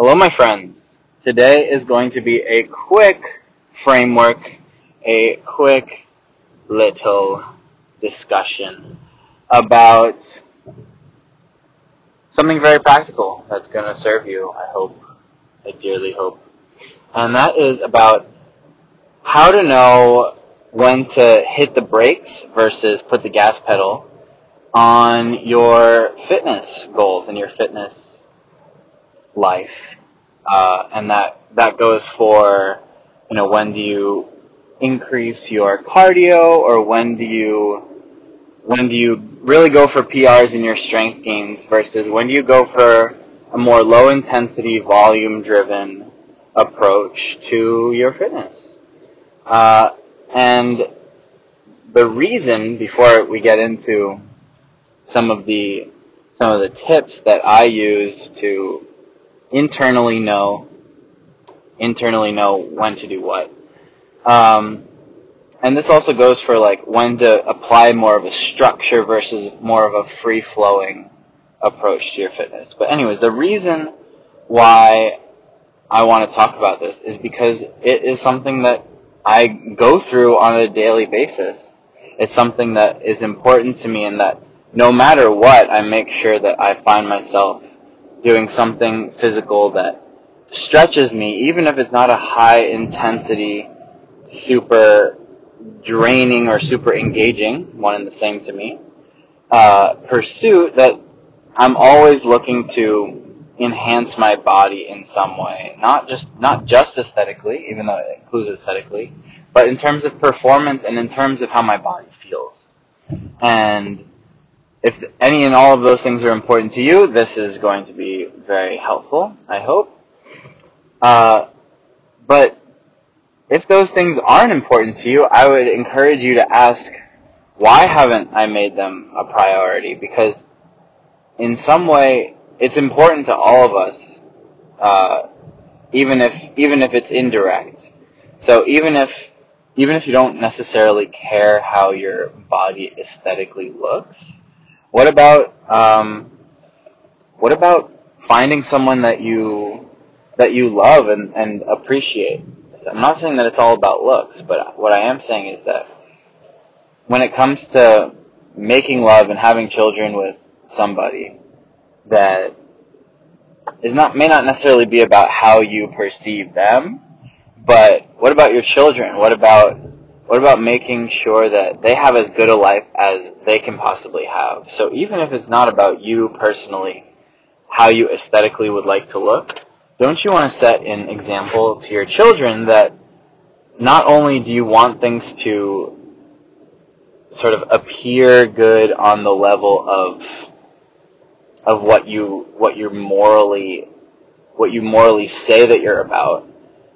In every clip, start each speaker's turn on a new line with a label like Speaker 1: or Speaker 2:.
Speaker 1: Hello, my friends. Today is going to be a quick framework, a quick little discussion about something very practical that's going to serve you, I hope, I dearly hope. And that is about how to know when to hit the brakes versus put the gas pedal on your fitness goals and your fitness life. Uh, and that, that goes for, you know, when do you increase your cardio or when do you, when do you really go for PRs in your strength gains versus when do you go for a more low intensity, volume driven approach to your fitness. Uh, and the reason, before we get into some of the some of the tips that I use to internally know internally know when to do what. Um, and this also goes for like when to apply more of a structure versus more of a free flowing approach to your fitness. But anyways, the reason why I want to talk about this is because it is something that I go through on a daily basis. It's something that is important to me and that no matter what, I make sure that I find myself doing something physical that stretches me, even if it's not a high intensity, super draining or super engaging, one and the same to me, uh, pursuit that I'm always looking to enhance my body in some way. Not just, not just aesthetically, even though it includes aesthetically, but in terms of performance and in terms of how my body feels. And if any and all of those things are important to you, this is going to be very helpful, I hope. Uh, but if those things aren't important to you, I would encourage you to ask, why haven't I made them a priority? Because in some way, it's important to all of us, uh, even if even if it's indirect. So even if even if you don't necessarily care how your body aesthetically looks, what about um, what about finding someone that you that you love and, and appreciate? I'm not saying that it's all about looks, but what I am saying is that when it comes to making love and having children with somebody that is not may not necessarily be about how you perceive them, but what about your children? What about what about making sure that they have as good a life as they can possibly have? So even if it's not about you personally, how you aesthetically would like to look, don't you want to set an example to your children that not only do you want things to sort of appear good on the level of of what you what you're morally what you morally say that you're about,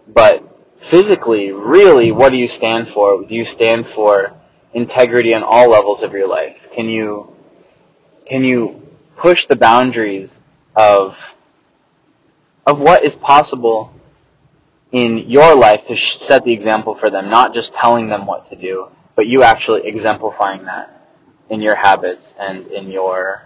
Speaker 1: but physically, really, what do you stand for? Do you stand for integrity on all levels of your life? Can you, can you push the boundaries of, of what is possible in your life to set the example for them, not just telling them what to do, but you actually exemplifying that in your habits and in your,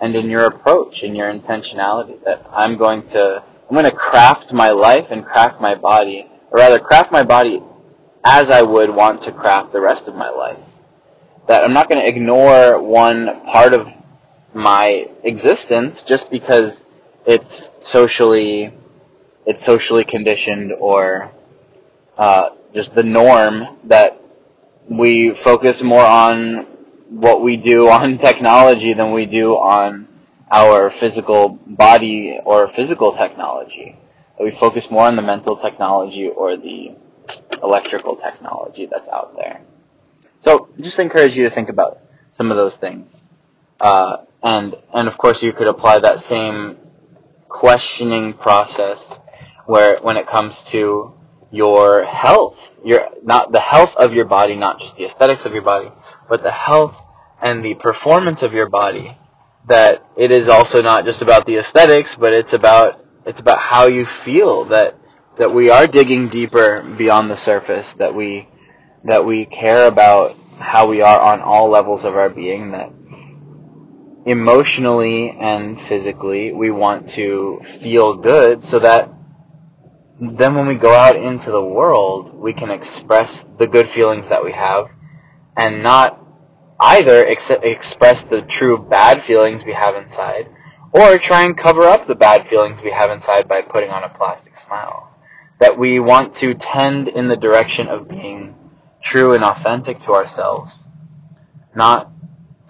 Speaker 1: and in your approach, in your intentionality that I'm going to, I'm going to craft my life and craft my body or rather craft my body as I would want to craft the rest of my life. That I'm not going to ignore one part of my existence just because it's socially it's socially conditioned or uh, just the norm that we focus more on what we do on technology than we do on our physical body or physical technology we focus more on the mental technology or the electrical technology that's out there. So just encourage you to think about some of those things. Uh, and, and of course you could apply that same questioning process where when it comes to your health, your, not the health of your body, not just the aesthetics of your body, but the health and the performance of your body, that it is also not just about the aesthetics, but it's about it's about how you feel that that we are digging deeper beyond the surface, that we that we care about how we are on all levels of our being, that emotionally and physically, we want to feel good so that then when we go out into the world, we can express the good feelings that we have and not either ex- express the true bad feelings we have inside or try and cover up the bad feelings we have inside by putting on a plastic smile. That we want to tend in the direction of being true and authentic to ourselves, not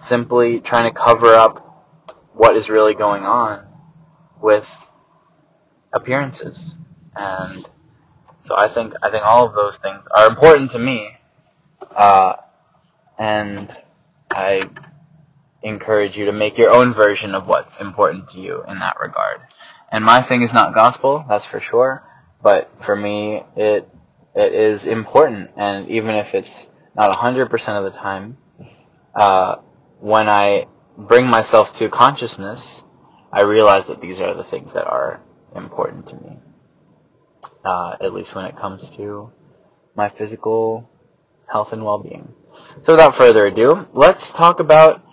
Speaker 1: simply trying to cover up what is really going on with appearances. And so I think I think all of those things are important to me, uh, and I encourage you to make your own version of what's important to you in that regard. And my thing is not gospel, that's for sure, but for me it it is important, and even if it's not 100% of the time, uh, when I bring myself to consciousness, I realize that these are the things that are important to me. Uh, at least when it comes to my physical health and well-being. So without further ado, let's talk about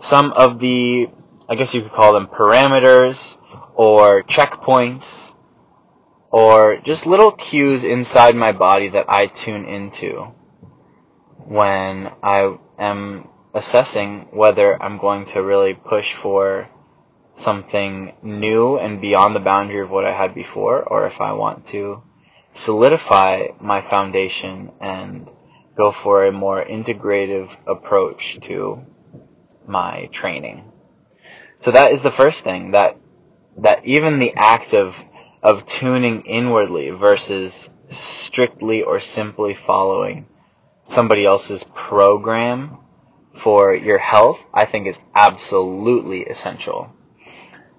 Speaker 1: some of the, I guess you could call them parameters or checkpoints or just little cues inside my body that I tune into when I am assessing whether I'm going to really push for something new and beyond the boundary of what I had before, or if I want to solidify my foundation and go for a more integrative approach to my training. So that is the first thing that that even the act of of tuning inwardly versus strictly or simply following somebody else's program for your health, I think is absolutely essential.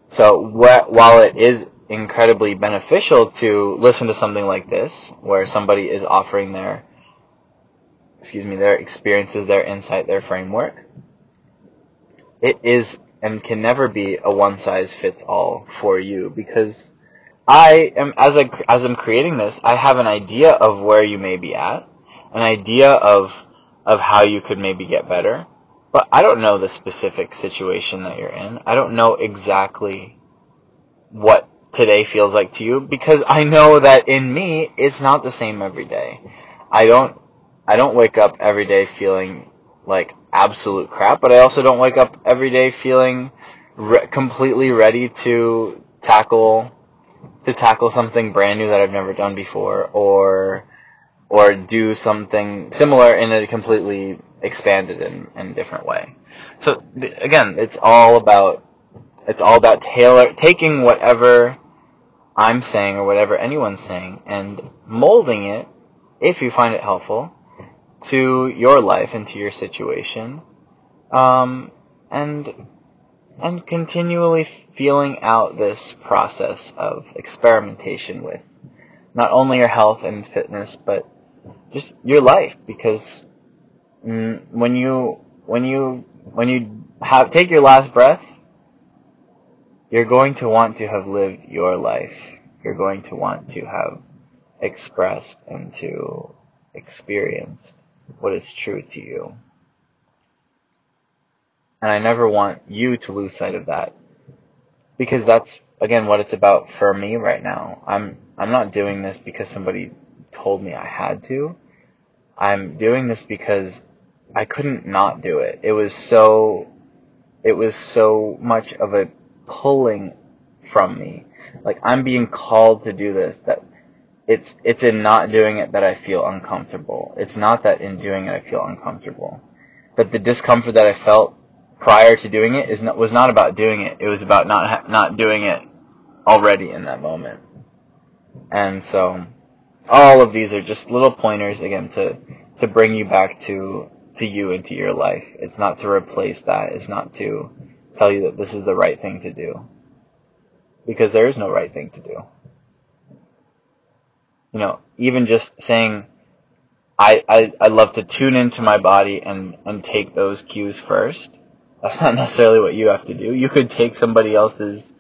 Speaker 1: So wh- while it is incredibly beneficial to listen to something like this, where somebody is offering their, excuse me, their experiences, their insight, their framework, it is and can never be a one size fits all for you because I am as I as I'm creating this, I have an idea of where you may be at, an idea of of how you could maybe get better, but I don't know the specific situation that you're in. I don't know exactly what today feels like to you because I know that in me it's not the same every day. I don't I don't wake up every day feeling like absolute crap, but I also don't wake up every day feeling re- completely ready to tackle to tackle something brand new that I've never done before or or do something similar in a completely expanded and, and different way. So again, it's all about it's all about tailor taking whatever I'm saying or whatever anyone's saying and molding it if you find it helpful to your life and to your situation um, and and continually feeling out this process of experimentation with not only your health and fitness, but just your life. Because mm, when you when you when you have take your last breath, you're going to want to have lived your life. You're going to want to have expressed and to experienced what is true to you. And I never want you to lose sight of that. Because that's again what it's about for me right now. I'm I'm not doing this because somebody told me I had to. I'm doing this because I couldn't not do it. It was so it was so much of a pulling from me. Like I'm being called to do this that it's it's in not doing it that I feel uncomfortable. It's not that in doing it I feel uncomfortable. But the discomfort that I felt prior to doing it is not, was not about doing it. It was about not ha- not doing it already in that moment. And so all of these are just little pointers again to to bring you back to to you and to your life. It's not to replace that. It's not to tell you that this is the right thing to do. Because there is no right thing to do. You know, even just saying I, I, I love to tune into my body and, and take those cues first that's not necessarily what you have to do. You could take somebody else's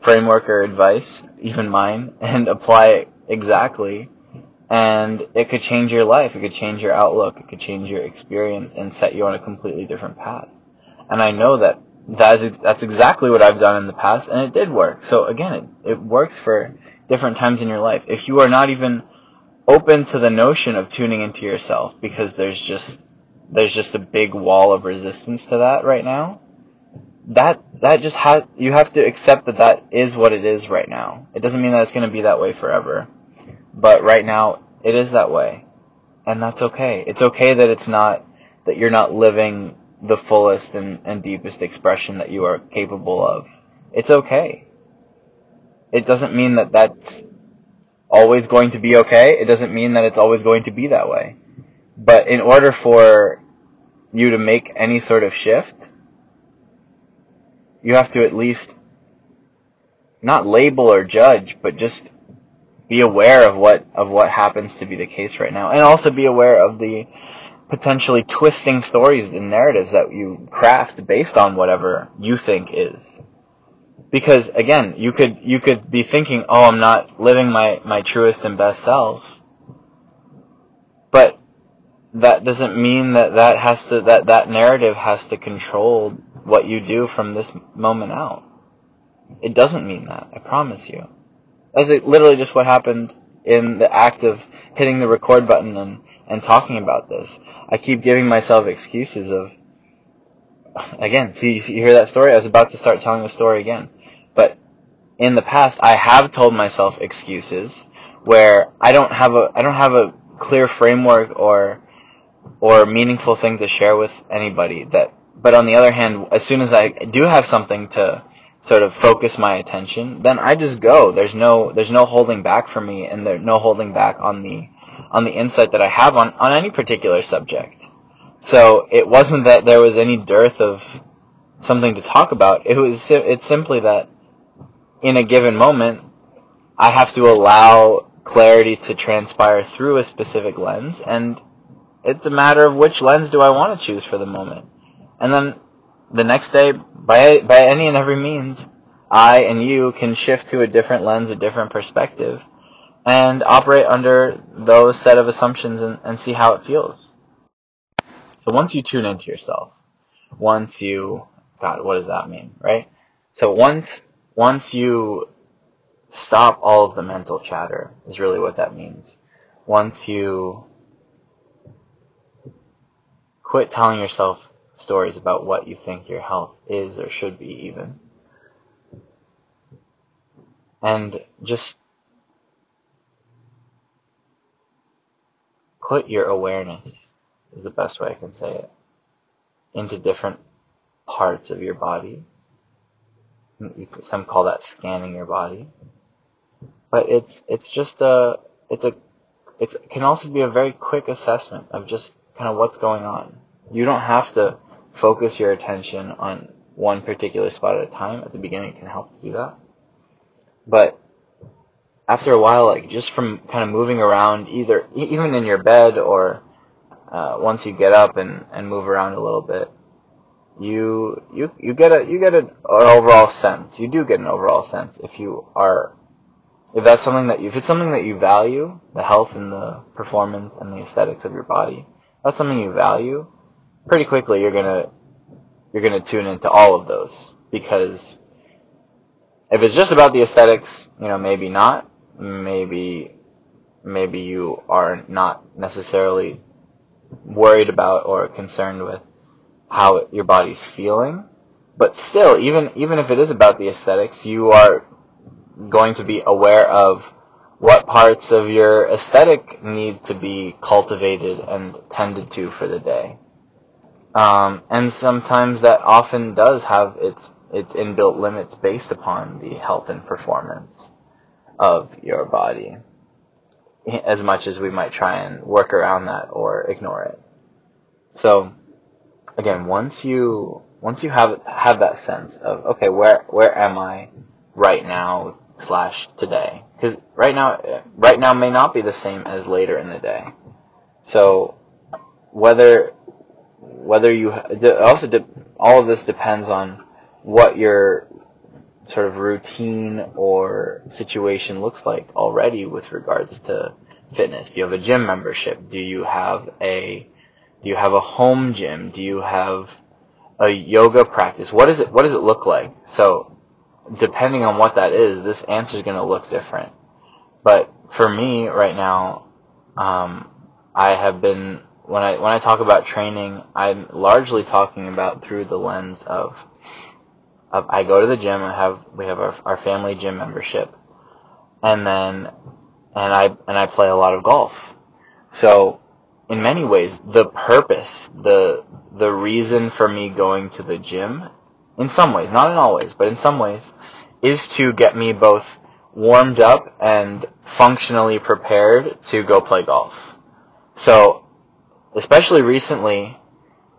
Speaker 1: framework or advice, even mine, and apply it exactly. And it could change your life. It could change your outlook. It could change your experience and set you on a completely different path. And I know that that's that's exactly what I've done in the past, and it did work. So again, it, it works for different times in your life. If you are not even open to the notion of tuning into yourself, because there's just there's just a big wall of resistance to that right now. That that just has you have to accept that that is what it is right now. It doesn't mean that it's going to be that way forever, but right now it is that way, and that's okay. It's okay that it's not that you're not living the fullest and, and deepest expression that you are capable of. It's okay. It doesn't mean that that's always going to be okay. It doesn't mean that it's always going to be that way. But in order for you to make any sort of shift, you have to at least not label or judge, but just be aware of what of what happens to be the case right now, and also be aware of the potentially twisting stories and narratives that you craft based on whatever you think is. Because again, you could you could be thinking, "Oh, I'm not living my my truest and best self." But that doesn't mean that that has to that that narrative has to control what you do from this moment out. It doesn't mean that. I promise you. That's literally just what happened in the act of hitting the record button and and talking about this. I keep giving myself excuses of, again, see, you hear that story? I was about to start telling the story again. But in the past, I have told myself excuses where I don't have a, I don't have a clear framework or, or meaningful thing to share with anybody that, but on the other hand, as soon as I do have something to sort of focus my attention, then I just go. There's no, there's no holding back for me and there's no holding back on the, on the insight that I have on, on any particular subject. So it wasn't that there was any dearth of something to talk about. It was it's simply that in a given moment, I have to allow clarity to transpire through a specific lens, and it's a matter of which lens do I want to choose for the moment. And then the next day, by by any and every means, I and you can shift to a different lens, a different perspective, and operate under those set of assumptions and, and see how it feels. So once you tune into yourself, once you, God, what does that mean, right? So once, once you stop all of the mental chatter is really what that means. Once you quit telling yourself stories about what you think your health is or should be even. And just put your awareness, is the best way I can say it, into different parts of your body. Some call that scanning your body. But it's, it's just a, it's a, it can also be a very quick assessment of just kind of what's going on. You don't have to focus your attention on one particular spot at a time. At the beginning, it can help to do that. But after a while, like just from kind of moving around, either even in your bed or uh, once you get up and, and move around a little bit, you you you get a you get an overall sense. You do get an overall sense if you are if that's something that you, if it's something that you value, the health and the performance and the aesthetics of your body, that's something you value. Pretty quickly, you're gonna you're gonna tune into all of those because if it's just about the aesthetics, you know, maybe not maybe maybe you are not necessarily worried about or concerned with how your body's feeling. But still, even even if it is about the aesthetics, you are going to be aware of what parts of your aesthetic need to be cultivated and tended to for the day. Um, and sometimes that often does have its its inbuilt limits based upon the health and performance of your body as much as we might try and work around that or ignore it. So again, once you once you have have that sense of okay, where where am I right now slash today? Because right now right now may not be the same as later in the day. So whether whether you also all of this depends on what your sort of routine or situation looks like already with regards to fitness. Do you have a gym membership? Do you have a do you have a home gym? Do you have a yoga practice, what is it? What does it look like? So, depending on what that is, this answer is going to look different. But for me right now, um, I have been when I when I talk about training, I'm largely talking about through the lens of of I go to the gym. I have we have our, our family gym membership, and then and I and I play a lot of golf. So in many ways, the purpose, the the reason for me going to the gym, in some ways, not in all ways, but in some ways, is to get me both warmed up and functionally prepared to go play golf. So, especially recently,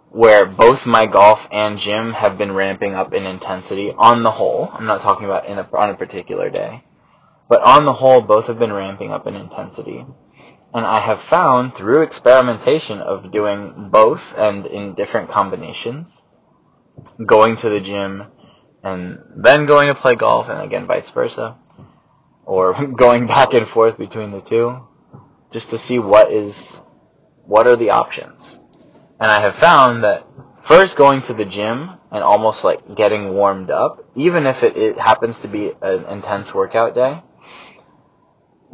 Speaker 1: where both my golf and gym have been ramping up in intensity on the whole. I'm not talking about in a, on a particular day, but on the whole, both have been ramping up in intensity. And I have found through experimentation of doing both and in different combinations, going to the gym and then going to play golf and again vice versa, or going back and forth between the two, just to see what is, what are the options. And I have found that first going to the gym and almost like getting warmed up, even if it, it happens to be an intense workout day,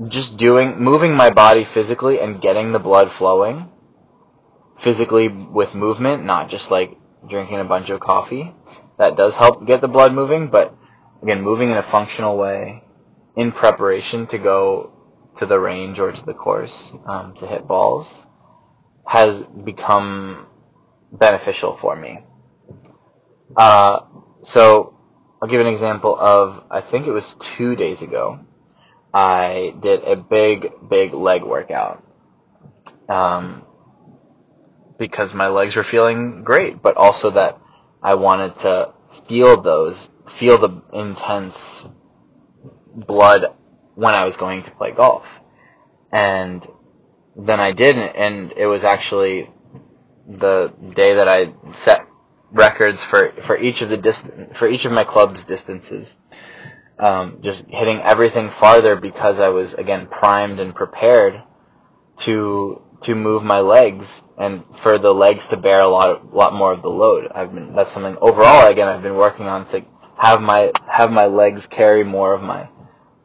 Speaker 1: just doing, moving my body physically and getting the blood flowing physically with movement, not just like drinking a bunch of coffee. That does help get the blood moving, but again, moving in a functional way in preparation to go to the range or to the course um, to hit balls has become beneficial for me. Uh, so I'll give an example of I think it was two days ago. I did a big, big leg workout. Um, because my legs were feeling great, but also that I wanted to feel those, feel the intense blood when I was going to play golf. And then I didn't, and it was actually the day that I set records for, for each of the dist- for each of my club's distances. Um, just hitting everything farther because I was again primed and prepared to to move my legs and for the legs to bear a lot lot more of the load. I've been that's something overall again I've been working on to have my have my legs carry more of my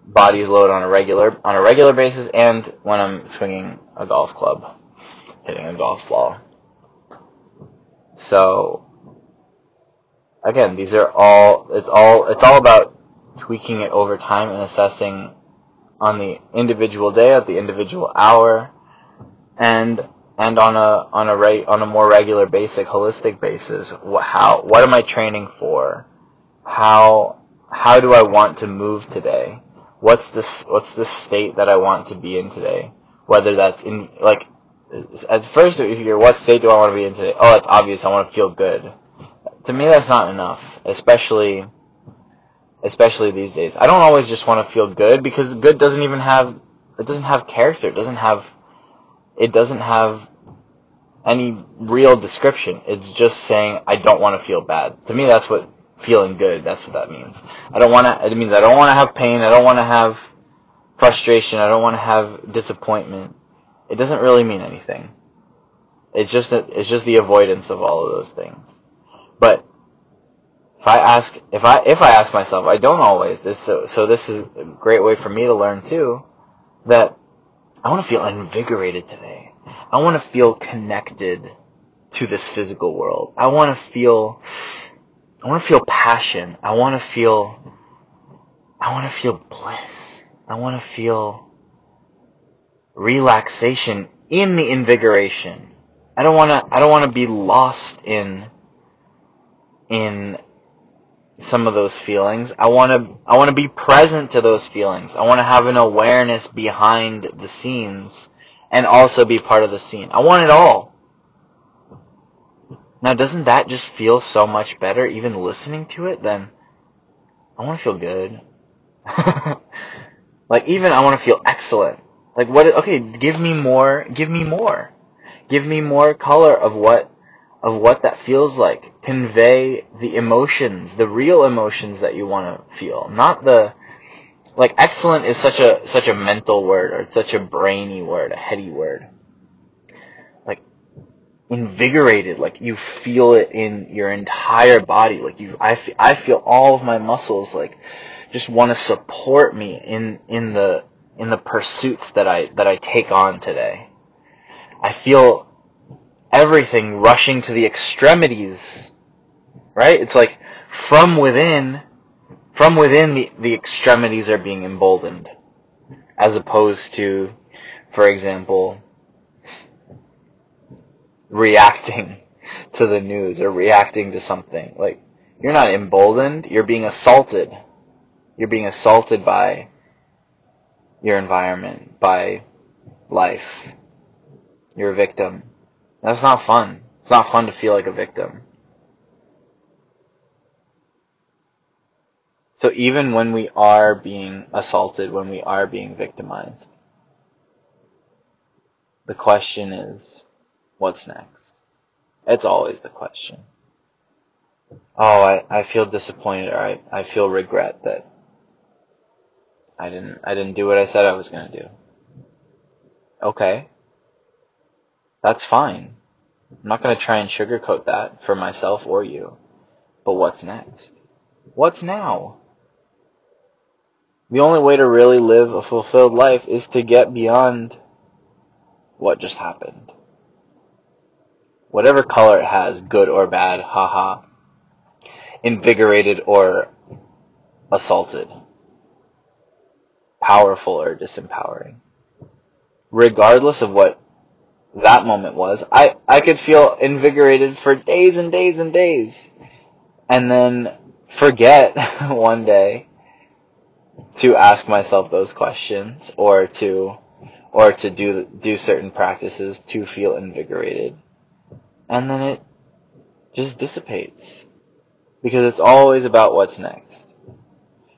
Speaker 1: body's load on a regular on a regular basis and when I'm swinging a golf club, hitting a golf ball. So again, these are all it's all it's all about tweaking it over time and assessing on the individual day, at the individual hour, and and on a on a re, on a more regular, basic, holistic basis. What, how what am I training for? How how do I want to move today? What's this what's the state that I want to be in today? Whether that's in like at first if you're what state do I want to be in today? Oh, it's obvious. I want to feel good. To me, that's not enough, especially especially these days. I don't always just want to feel good because good doesn't even have it doesn't have character. It doesn't have it doesn't have any real description. It's just saying I don't want to feel bad. To me, that's what feeling good. That's what that means. I don't want to. It means I don't want to have pain. I don't want to have frustration. I don't want to have disappointment. It doesn't really mean anything. It's just it's just the avoidance of all of those things. If I ask if I if I ask myself, I don't always. This so so this is a great way for me to learn too that I want to feel invigorated today. I want to feel connected to this physical world. I want to feel I want to feel passion. I want to feel I want to feel bliss. I want to feel relaxation in the invigoration. I don't want to I don't want to be lost in in some of those feelings. I want to I want to be present to those feelings. I want to have an awareness behind the scenes and also be part of the scene. I want it all. Now, doesn't that just feel so much better even listening to it than I want to feel good. like even I want to feel excellent. Like what okay, give me more, give me more. Give me more color of what of what that feels like. Convey the emotions, the real emotions that you want to feel, not the like excellent is such a such a mental word or such a brainy word, a heady word. Like invigorated, like you feel it in your entire body. Like you, I, f- I feel all of my muscles like just want to support me in, in the, in the pursuits that I, that I take on today. I feel everything rushing to the extremities, right? It's like from within, from within the, the extremities are being emboldened as opposed to, for example, reacting to the news or reacting to something. Like, you're not emboldened, you're being assaulted. You're being assaulted by your environment, by life. You're a victim. That's not fun. It's not fun to feel like a victim. So even when we are being assaulted, when we are being victimized, the question is, what's next? It's always the question. Oh, I, I feel disappointed or I, I feel regret that I didn't I didn't do what I said I was gonna do. Okay. That's fine. I'm not gonna try and sugarcoat that for myself or you. But what's next? What's now? The only way to really live a fulfilled life is to get beyond what just happened whatever color it has, good or bad, haha, invigorated or assaulted, powerful or disempowering. Regardless of what that moment was, I, I could feel invigorated for days and days and days. And then forget one day to ask myself those questions or to or to do do certain practices to feel invigorated and then it just dissipates. Because it's always about what's next.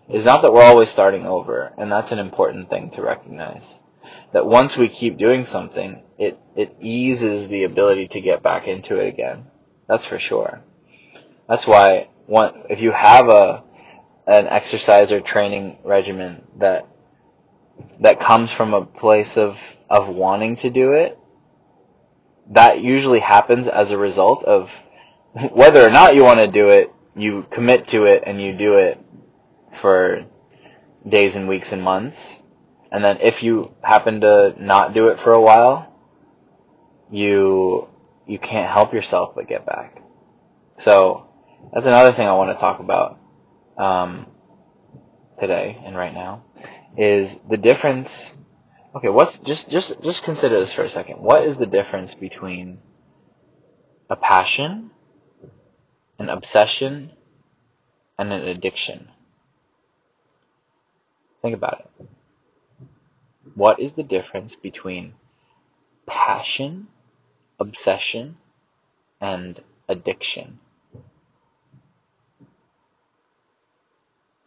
Speaker 1: It's not that we're always starting over, and that's an important thing to recognize. That once we keep doing something, it, it eases the ability to get back into it again. That's for sure. That's why one, if you have a, an exercise or training regimen that, that comes from a place of, of wanting to do it, that usually happens as a result of whether or not you want to do it, you commit to it and you do it for days and weeks and months. And then if you happen to not do it for a while, you you can't help yourself but get back. So that's another thing I want to talk about um, today and right now is the difference Okay, what's just just just consider this for a second. What is the difference between a passion, an obsession, and an addiction? Think about it. What is the difference between passion, obsession, and addiction?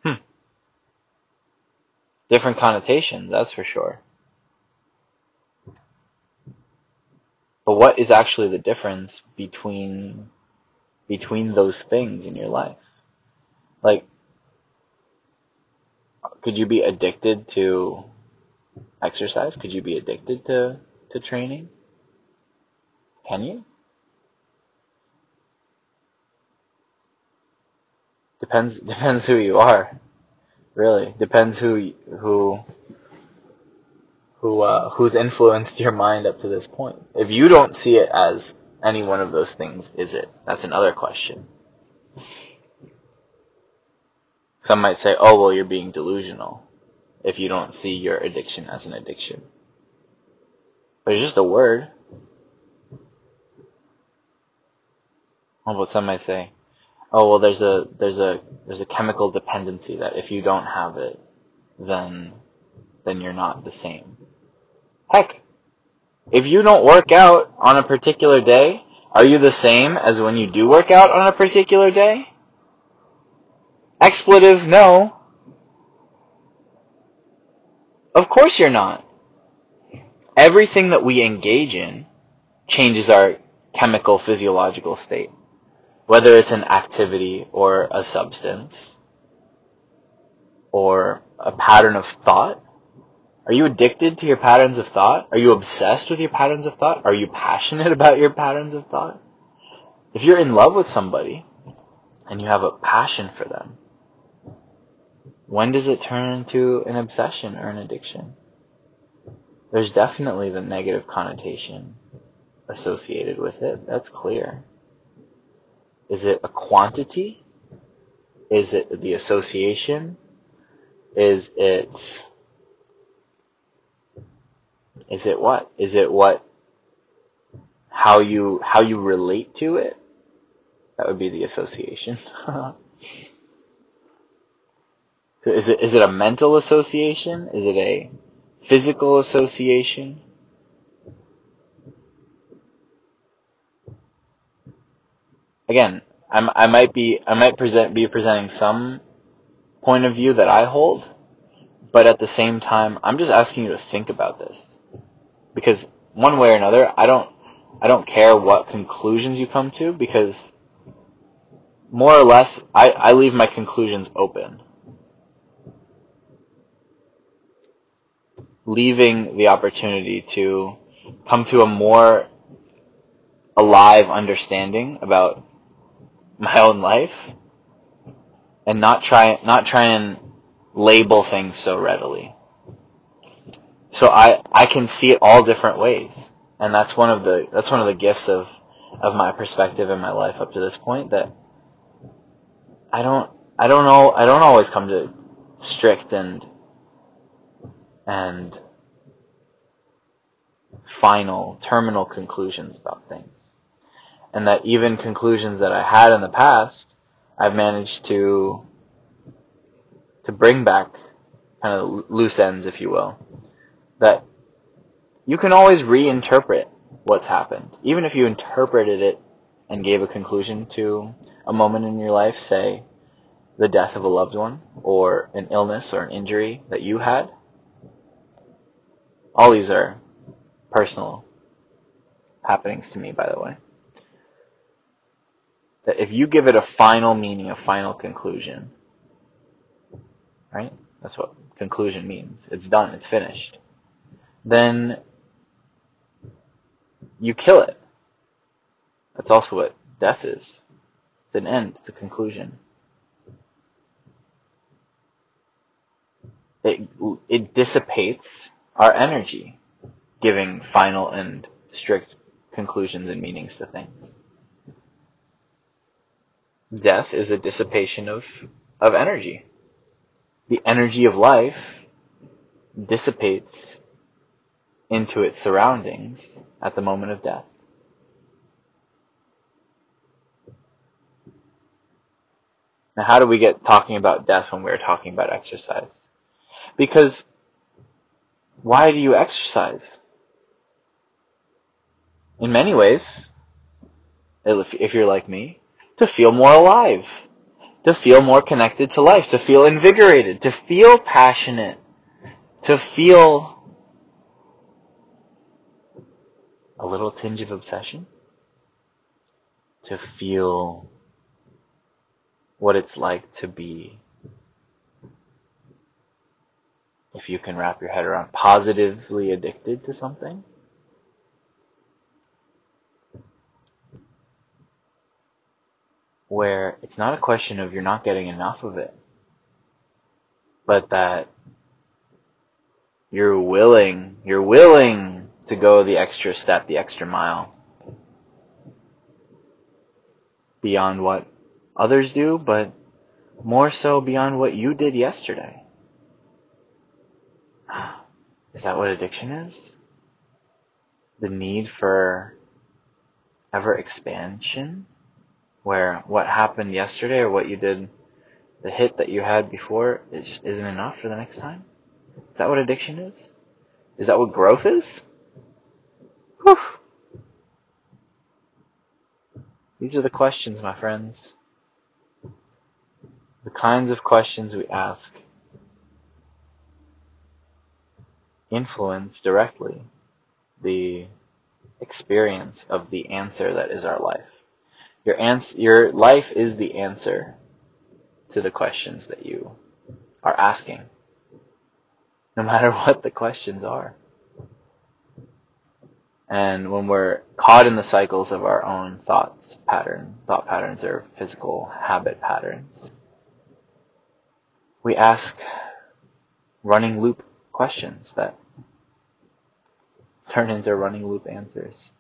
Speaker 1: Hmm. Different connotations, that's for sure. But what is actually the difference between between those things in your life? Like could you be addicted to exercise? Could you be addicted to, to training? Can you? Depends depends who you are. Really. Depends who who who uh, who's influenced your mind up to this point. If you don't see it as any one of those things, is it? That's another question. Some might say, "Oh, well, you're being delusional if you don't see your addiction as an addiction." But it's just a word. Oh, but some might say, "Oh, well, there's a there's a there's a chemical dependency that if you don't have it, then then you're not the same." Heck, if you don't work out on a particular day, are you the same as when you do work out on a particular day? Expletive, no. Of course you're not. Everything that we engage in changes our chemical physiological state. Whether it's an activity or a substance or a pattern of thought Are you addicted to your patterns of thought? Are you obsessed with your patterns of thought? Are you passionate about your patterns of thought? If you're in love with somebody and you have a passion for them, when does it turn into an obsession or an addiction? There's definitely the negative connotation associated with it. That's clear. Is it a quantity? Is it the association? Is it is it what? Is it what how you how you relate to it? That would be the association. is it is it a mental association? Is it a physical association? again, I'm, I might be, I might present, be presenting some point of view that I hold, but at the same time, I'm just asking you to think about this. Because one way or another, I don't, I don't care what conclusions you come to because more or less, I, I leave my conclusions open. Leaving the opportunity to come to a more alive understanding about my own life and not try not try and label things so readily. So I I can see it all different ways. And that's one of the that's one of the gifts of of my perspective in my life up to this point that I don't I don't know I don't always come to strict and and final terminal conclusions about things and that even conclusions that I had in the past, I've managed to to bring back kind of loose ends, if you will. That you can always reinterpret what's happened, even if you interpreted it and gave a conclusion to a moment in your life, say the death of a loved one or an illness or an injury that you had. All these are personal happenings to me, by the way that if you give it a final meaning, a final conclusion, right? That's what conclusion means. It's done. It's finished. Then you kill it. That's also what death is. It's an end. It's a conclusion. It, it dissipates our energy, giving final and strict conclusions and meanings to things death is a dissipation of, of energy. The energy of life dissipates into its surroundings at the moment of death. Now, how do we get talking about death when we're talking about exercise? Because why do you exercise? In many ways, if you're like me, to feel more alive, to feel more connected to life, to feel invigorated, to feel passionate, to feel a little tinge of obsession, to feel what it's like to be, if you can wrap your head around, positively addicted to something. where it's not a question of you're not getting enough of it, but that you're willing, you're willing to go the extra step, the extra mile beyond what others do, but more so beyond what you did yesterday. Is that what addiction is? The need for ever expansion? where what happened yesterday or what you did, the hit that you had before, it just isn't enough for the next time? Is that what addiction is? Is that what growth is? Whew. These are the questions, my friends. The kinds of questions we ask influence directly the experience of the answer that is our life. Your ans- your life is the answer to the questions that you are asking. no matter what the questions are. And when we're caught in the cycles of our own thoughts pattern, thought patterns or physical habit patterns, we ask running loop questions that turn into running loop answers.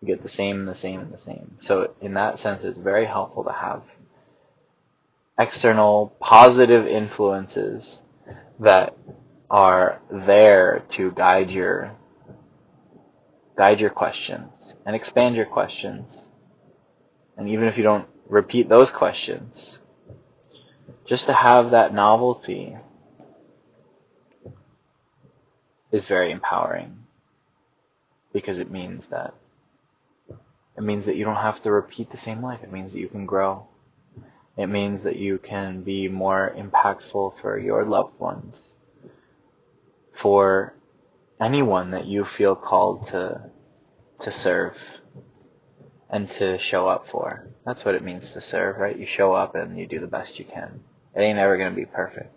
Speaker 1: You get the same and the same and the same. So in that sense, it's very helpful to have external positive influences that are there to guide your guide your questions and expand your questions. And even if you don't repeat those questions, just to have that novelty is very empowering because it means that it means that you don't have to repeat the same life. It means that you can grow. It means that you can be more impactful for your loved ones, for anyone that you feel called to to serve and to show up for. That's what it means to serve, right? You show up and you do the best you can. It ain't ever to be perfect.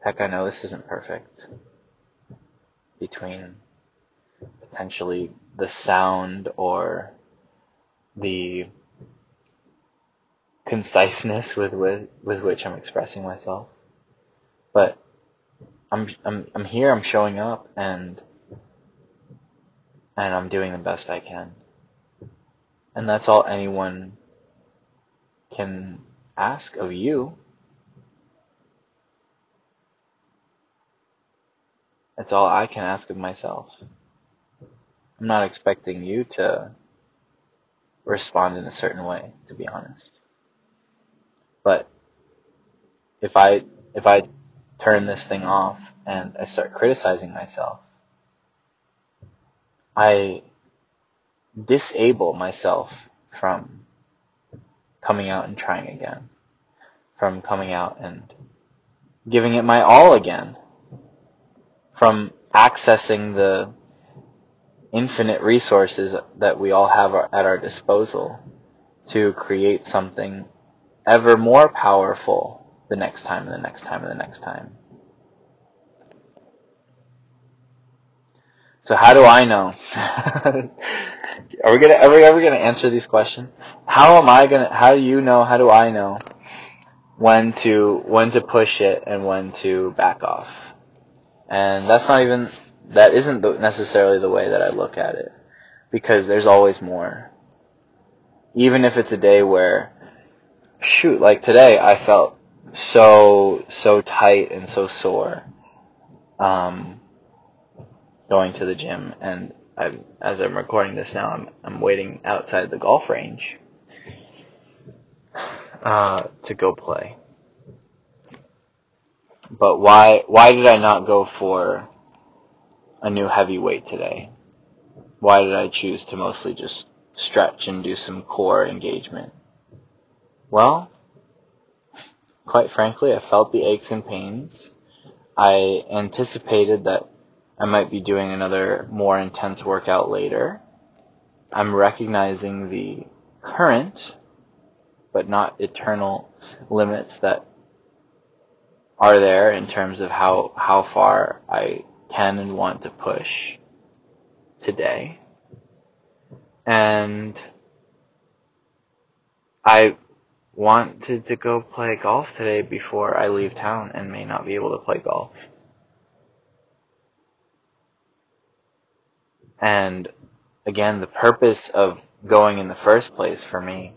Speaker 1: Heck, I know this isn't perfect. Between potentially the sound or the conciseness with, with, with which I'm expressing myself. But I'm, I'm, I'm here, I'm showing up, and, and I'm doing the best I can. And that's all anyone can ask of you. That's all I can ask of myself. I'm not expecting you to respond in a certain way, to be honest. But if I if I turn this thing off and I start criticizing myself, I disable myself from coming out and trying again, from coming out and giving it my all again, from accessing the infinite resources that we all have at our disposal to create something ever more powerful the next time and the next time and the next time. So how do I know? are we gonna are we ever gonna answer these questions? How am I gonna how do you know, how do I know when to when to push it and when to back off? And that's not even that isn't necessarily the way that I look at it. Because there's always more. Even if it's a day where shoot, like today I felt so so tight and so sore. Um going to the gym and I as I'm recording this now I'm I'm waiting outside the golf range uh to go play. But why why did I not go for a new heavyweight today? Why did I choose to mostly just stretch and do some core engagement? Well, quite frankly, I felt the aches and pains. I anticipated that I might be doing another more intense workout later. I'm recognizing the current, but not eternal limits that are there in terms of how, how far I can and want to push today. And I wanted to go play golf today before I leave town and may not be able to play golf. And again, the purpose of going in the first place for me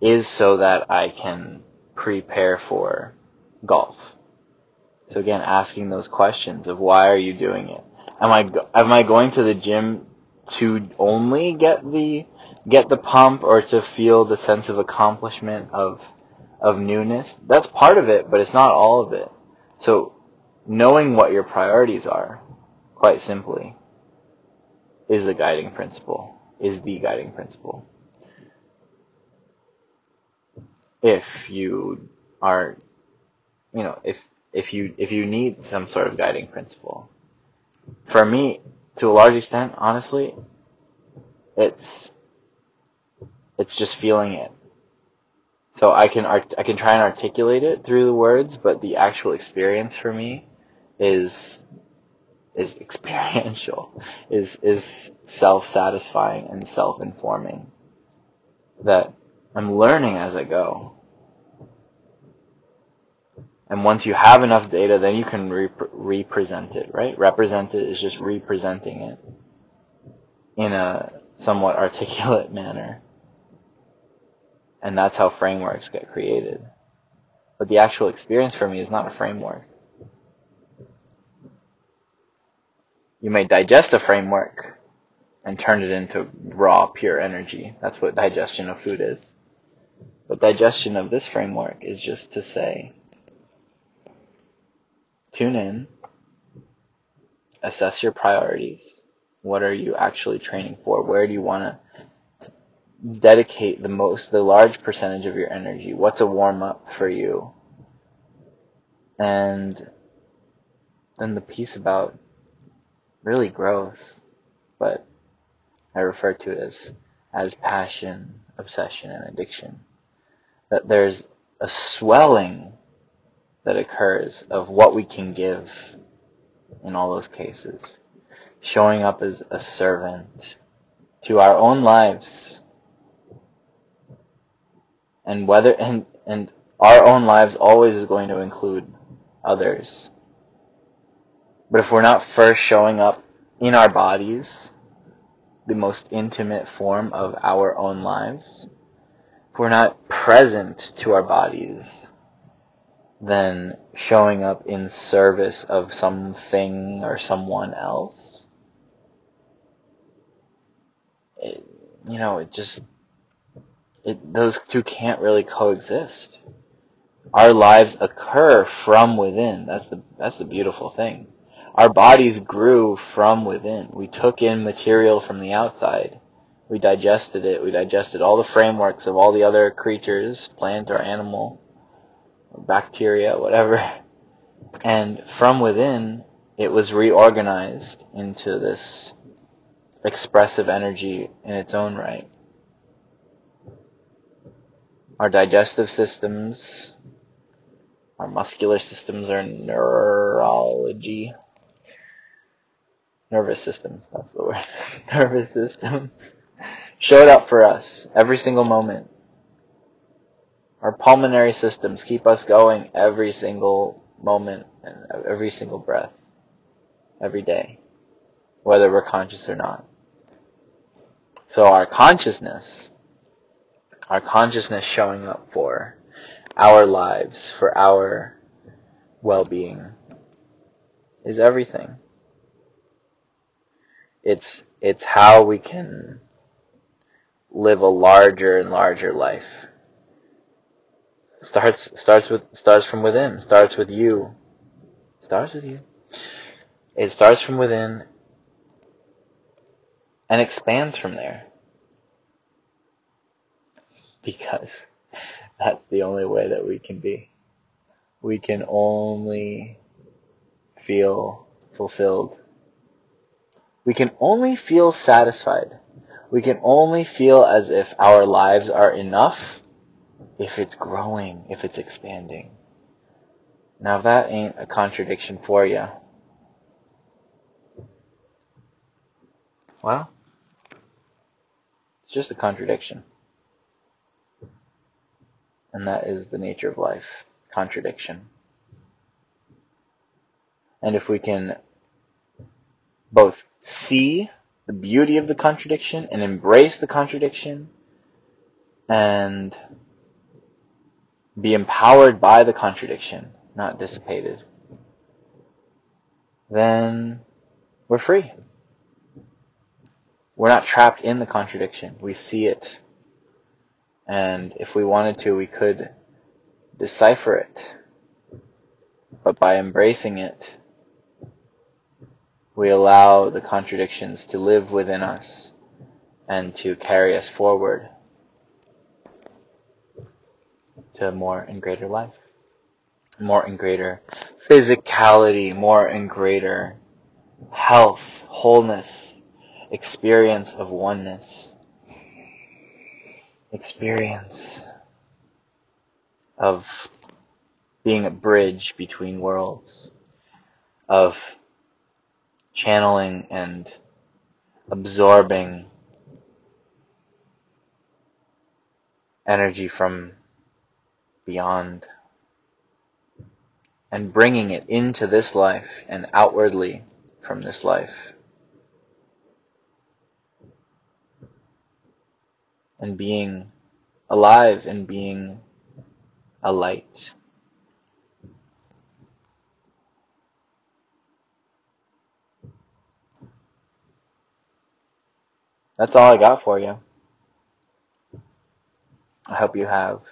Speaker 1: is so that I can prepare for golf. So again, asking those questions of why are you doing it? Am I am I going to the gym to only get the get the pump or to feel the sense of accomplishment of of newness? That's part of it, but it's not all of it. So knowing what your priorities are, quite simply, is the guiding principle, is the guiding principle. If you are, you know, if, if you, if you need some sort of guiding principle. For me, to a large extent, honestly, it's, it's just feeling it. So I can art- I can try and articulate it through the words, but the actual experience for me is is experiential, is is self-satisfying and self-informing. That I'm learning as I go. And once you have enough data, then you can rep- represent it, right? Represent it is just representing it in a somewhat articulate manner. And that's how frameworks get created. But the actual experience for me is not a framework. You may digest a framework and turn it into raw, pure energy. That's what digestion of food is. But digestion of this framework is just to say, tune in, assess your priorities. What are you actually training for? Where do you want to dedicate the most, the large percentage of your energy? What's a warm up for you? And then the piece about really growth, but I refer to it as, as passion, obsession, and addiction. That there's a swelling that occurs of what we can give in all those cases. Showing up as a servant to our own lives. And whether, and, and our own lives always is going to include others. But if we're not first showing up in our bodies, the most intimate form of our own lives, if we're not present to our bodies, then showing up in service of something or someone else, it, you know, it just, it, those two can't really coexist. Our lives occur from within. That's the, that's the beautiful thing. Our bodies grew from within. We took in material from the outside. We digested it. We digested all the frameworks of all the other creatures, plant or animal, bacteria, whatever. And from within, it was reorganized into this expressive energy in its own right. Our digestive systems, our muscular systems, our neurology, nervous systems, that's the word, nervous systems, showed up for us every single moment. Our pulmonary systems keep us going every single moment and every single breath, every day, whether we're conscious or not. So our consciousness, our consciousness showing up for our lives, for our well-being, is everything. It's, it's how we can live a larger and larger life. Starts, starts with, starts from within, starts with you. Starts with you. It starts from within and expands from there. Because that's the only way that we can be. We can only feel fulfilled we can only feel satisfied. We can only feel as if our lives are enough if it's growing, if it's expanding. Now that ain't a contradiction for you. Well, it's just a contradiction. And that is the nature of life. Contradiction. And if we can both see the beauty of the contradiction and embrace the contradiction and be empowered by the contradiction, not dissipated, then we're free. We're not trapped in the contradiction. We see it. And if we wanted to, we could decipher it. But by embracing it, we allow the contradictions to live within us and to carry us forward to more and greater life, more and greater physicality, more and greater health, wholeness, experience of oneness, experience of being a bridge between worlds. Of channeling and absorbing energy from beyond and bringing it into this life and outwardly from this life. And being alive and being a light. That's all I got for you. I hope you have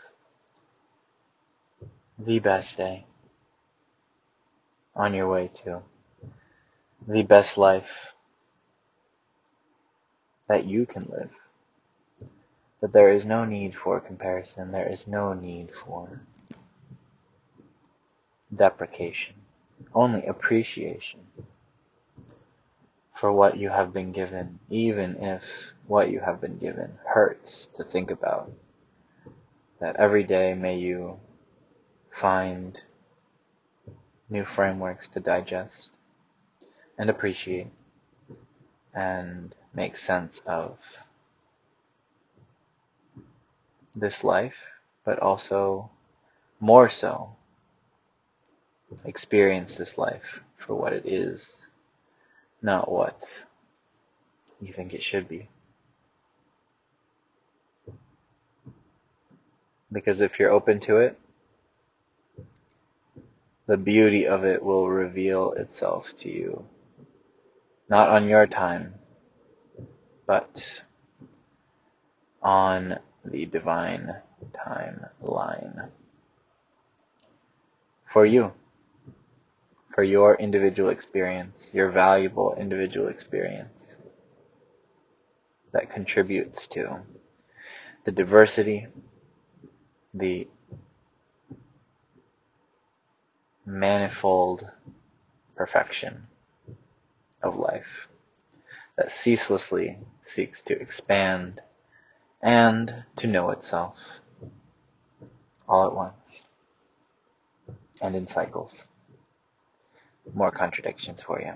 Speaker 1: the best day on your way to the best life that you can live. That there is no need for comparison, there is no need for deprecation, only appreciation for what you have been given, even if what you have been given hurts to think about. That every day may you find new frameworks to digest and appreciate and make sense of this life, but also more so experience this life for what it is, not what you think it should be. Because if you're open to it, the beauty of it will reveal itself to you. Not on your time, but on the divine timeline. For you. For your individual experience, your valuable individual experience that contributes to the diversity, the manifold perfection of life that ceaselessly seeks to expand and to know itself all at once and in cycles. More contradictions for you.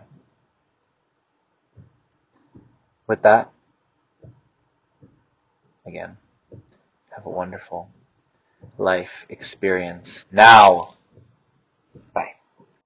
Speaker 1: With that, again, have a wonderful life experience now. Bye.